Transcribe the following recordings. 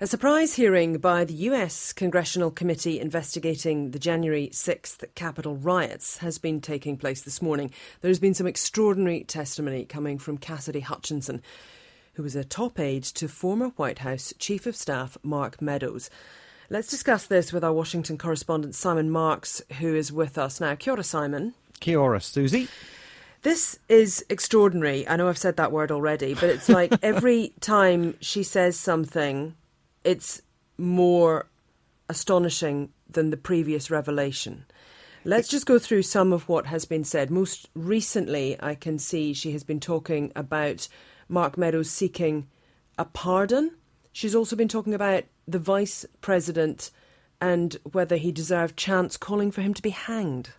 A surprise hearing by the US Congressional Committee investigating the January 6th Capitol riots has been taking place this morning. There's been some extraordinary testimony coming from Cassidy Hutchinson, who was a top aide to former White House Chief of Staff Mark Meadows. Let's discuss this with our Washington correspondent Simon Marks, who is with us now. Kia ora, Simon. Kia ora, Susie. This is extraordinary. I know I've said that word already, but it's like every time she says something, it's more astonishing than the previous revelation. Let's just go through some of what has been said. Most recently, I can see she has been talking about Mark Meadows seeking a pardon. She's also been talking about the vice president and whether he deserved chance calling for him to be hanged.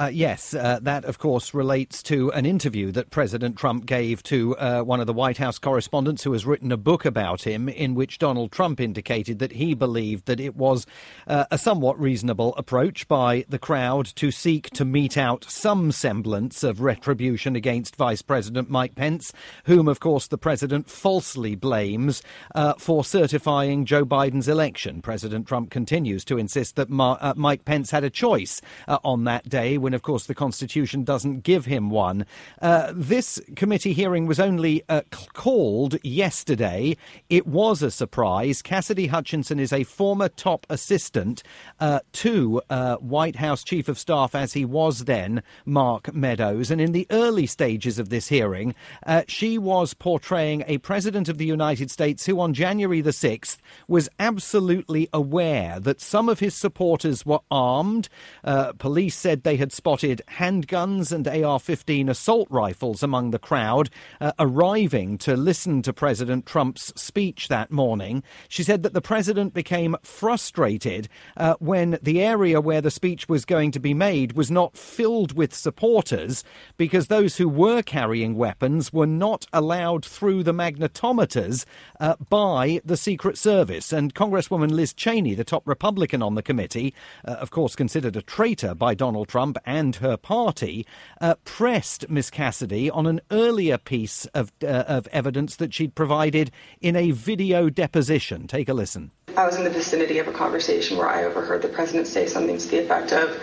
Uh, yes, uh, that of course relates to an interview that President Trump gave to uh, one of the White House correspondents who has written a book about him, in which Donald Trump indicated that he believed that it was uh, a somewhat reasonable approach by the crowd to seek to mete out some semblance of retribution against Vice President Mike Pence, whom of course the president falsely blames uh, for certifying Joe Biden's election. President Trump continues to insist that Ma- uh, Mike Pence had a choice on that day when, of course, the Constitution doesn't give him one. Uh, this committee hearing was only uh, called yesterday. It was a surprise. Cassidy Hutchinson is a former top assistant uh, to uh, White House Chief of Staff, as he was then, Mark Meadows. And in the early stages of this hearing, uh, she was portraying a president of the United States who, on January the 6th, was absolutely aware that some of his supporters were armed. Uh, police said they had spotted handguns and AR 15 assault rifles among the crowd uh, arriving to listen to President Trump's speech that morning. She said that the president became frustrated uh, when the area where the speech was going to be made was not filled with supporters because those who were carrying weapons were not allowed through the magnetometers uh, by the Secret Service. And Congresswoman Liz Cheney, the top Republican on the committee, uh, of course considered a traitor by Donald Trump and her party, uh, pressed Miss Cassidy on an earlier piece of, uh, of evidence that she'd provided in a video deposition. Take a listen. I was in the vicinity of a conversation where I overheard the president say something to the effect of,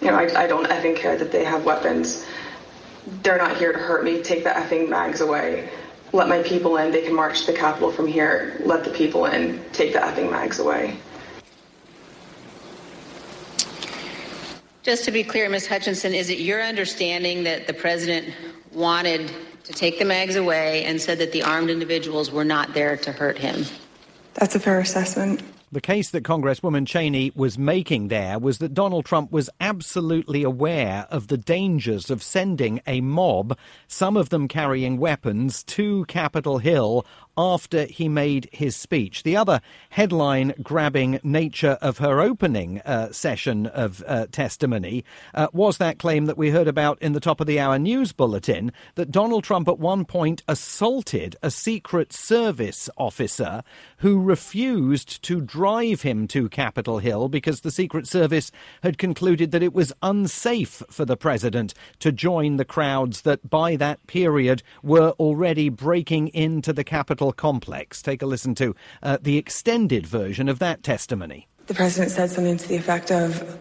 you know, I, I don't effing care that they have weapons. They're not here to hurt me. Take the effing mags away. Let my people in. They can march to the Capitol from here. Let the people in. Take the effing mags away. Just to be clear, Ms. Hutchinson, is it your understanding that the president wanted to take the mags away and said that the armed individuals were not there to hurt him? That's a fair assessment. The case that Congresswoman Cheney was making there was that Donald Trump was absolutely aware of the dangers of sending a mob, some of them carrying weapons, to Capitol Hill after he made his speech. The other headline grabbing nature of her opening uh, session of uh, testimony uh, was that claim that we heard about in the top of the hour news bulletin that Donald Trump at one point assaulted a Secret Service officer who refused to drive him to Capitol Hill because the Secret Service had concluded that it was unsafe for the president to join the crowds that by that period were already breaking into the Capitol complex. Take a listen to uh, the extended version of that testimony. The president said something to the effect of,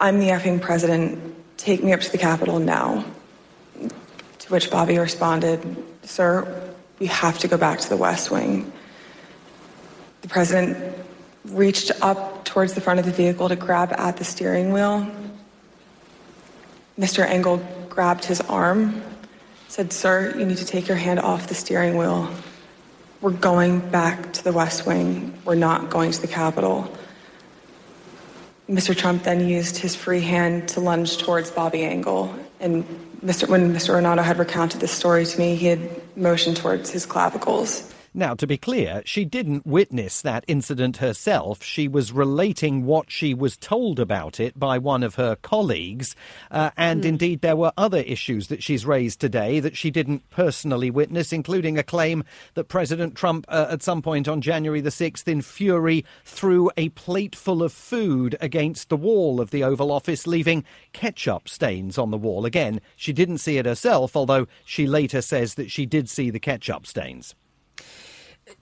I'm the effing president, take me up to the Capitol now. To which Bobby responded, Sir, we have to go back to the West Wing. The president reached up towards the front of the vehicle to grab at the steering wheel. Mr. Engel grabbed his arm, said, Sir, you need to take your hand off the steering wheel. We're going back to the West Wing. We're not going to the Capitol. Mr. Trump then used his free hand to lunge towards Bobby Engel. And Mr. when Mr. Ornato had recounted this story to me, he had motioned towards his clavicles. Now, to be clear, she didn't witness that incident herself. She was relating what she was told about it by one of her colleagues. Uh, and mm. indeed, there were other issues that she's raised today that she didn't personally witness, including a claim that President Trump, uh, at some point on January the 6th, in fury, threw a plateful of food against the wall of the Oval Office, leaving ketchup stains on the wall. Again, she didn't see it herself, although she later says that she did see the ketchup stains.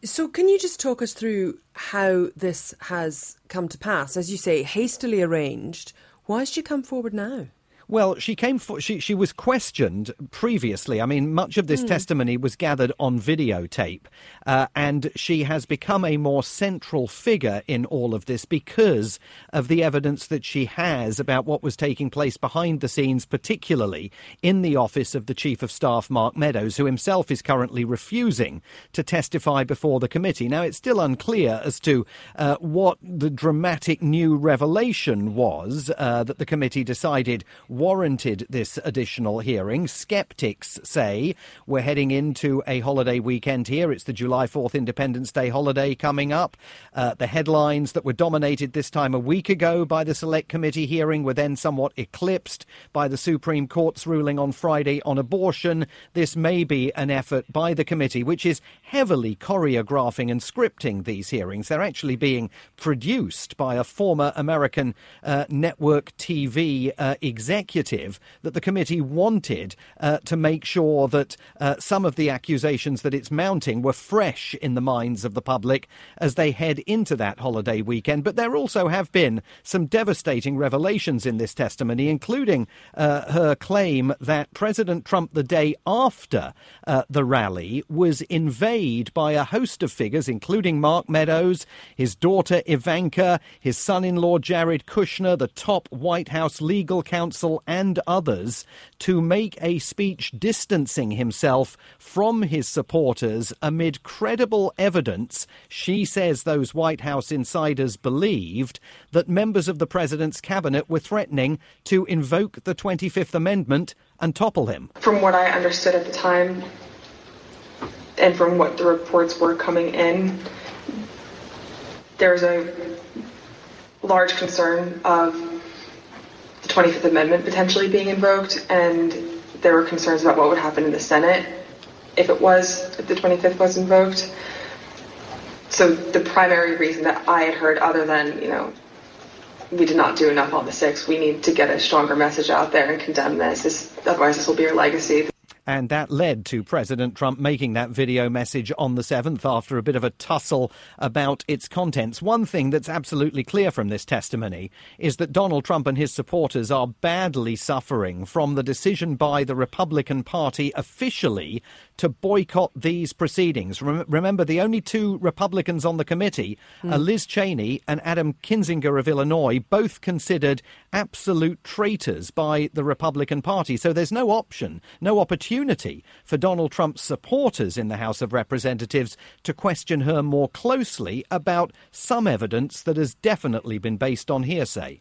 So, can you just talk us through how this has come to pass? As you say, hastily arranged. Why has she come forward now? Well, she came for, she she was questioned previously. I mean, much of this mm. testimony was gathered on videotape, uh, and she has become a more central figure in all of this because of the evidence that she has about what was taking place behind the scenes, particularly in the office of the Chief of Staff, Mark Meadows, who himself is currently refusing to testify before the committee. Now, it's still unclear as to uh, what the dramatic new revelation was uh, that the committee decided warranted this additional hearing. Skeptics say we're heading into a holiday weekend here. It's the July 4th Independence Day holiday coming up. Uh, the headlines that were dominated this time a week ago by the Select Committee hearing were then somewhat eclipsed by the Supreme Court's ruling on Friday on abortion. This may be an effort by the committee, which is heavily choreographing and scripting these hearings. They're actually being produced by a former American uh, network TV uh, executive that the committee wanted uh, to make sure that uh, some of the accusations that it's mounting were fresh in the minds of the public as they head into that holiday weekend. But there also have been some devastating revelations in this testimony, including uh, her claim that President Trump, the day after uh, the rally, was invaded by a host of figures, including Mark Meadows, his daughter Ivanka, his son in law Jared Kushner, the top White House legal counsel and others to make a speech distancing himself from his supporters amid credible evidence she says those White House insiders believed that members of the president's cabinet were threatening to invoke the 25th Amendment and topple him. From what I understood at the time, and from what the reports were coming in, there's a large concern of 25th Amendment potentially being invoked, and there were concerns about what would happen in the Senate if it was, if the 25th was invoked. So the primary reason that I had heard, other than, you know, we did not do enough on the 6th, we need to get a stronger message out there and condemn this, this otherwise this will be your legacy. And that led to President Trump making that video message on the 7th after a bit of a tussle about its contents. One thing that's absolutely clear from this testimony is that Donald Trump and his supporters are badly suffering from the decision by the Republican Party officially to boycott these proceedings. Rem- remember, the only two Republicans on the committee mm. are Liz Cheney and Adam Kinzinger of Illinois, both considered absolute traitors by the Republican Party. So there's no option, no opportunity for Donald Trump's supporters in the House of Representatives to question her more closely about some evidence that has definitely been based on hearsay.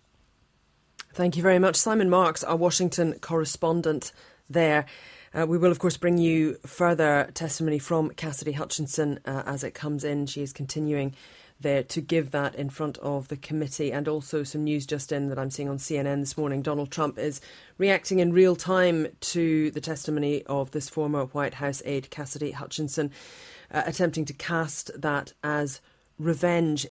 Thank you very much. Simon Marks, our Washington correspondent there. Uh, we will, of course, bring you further testimony from Cassidy Hutchinson uh, as it comes in. She is continuing there to give that in front of the committee, and also some news just in that I'm seeing on CNN this morning. Donald Trump is reacting in real time to the testimony of this former White House aide, Cassidy Hutchinson, uh, attempting to cast that as revenge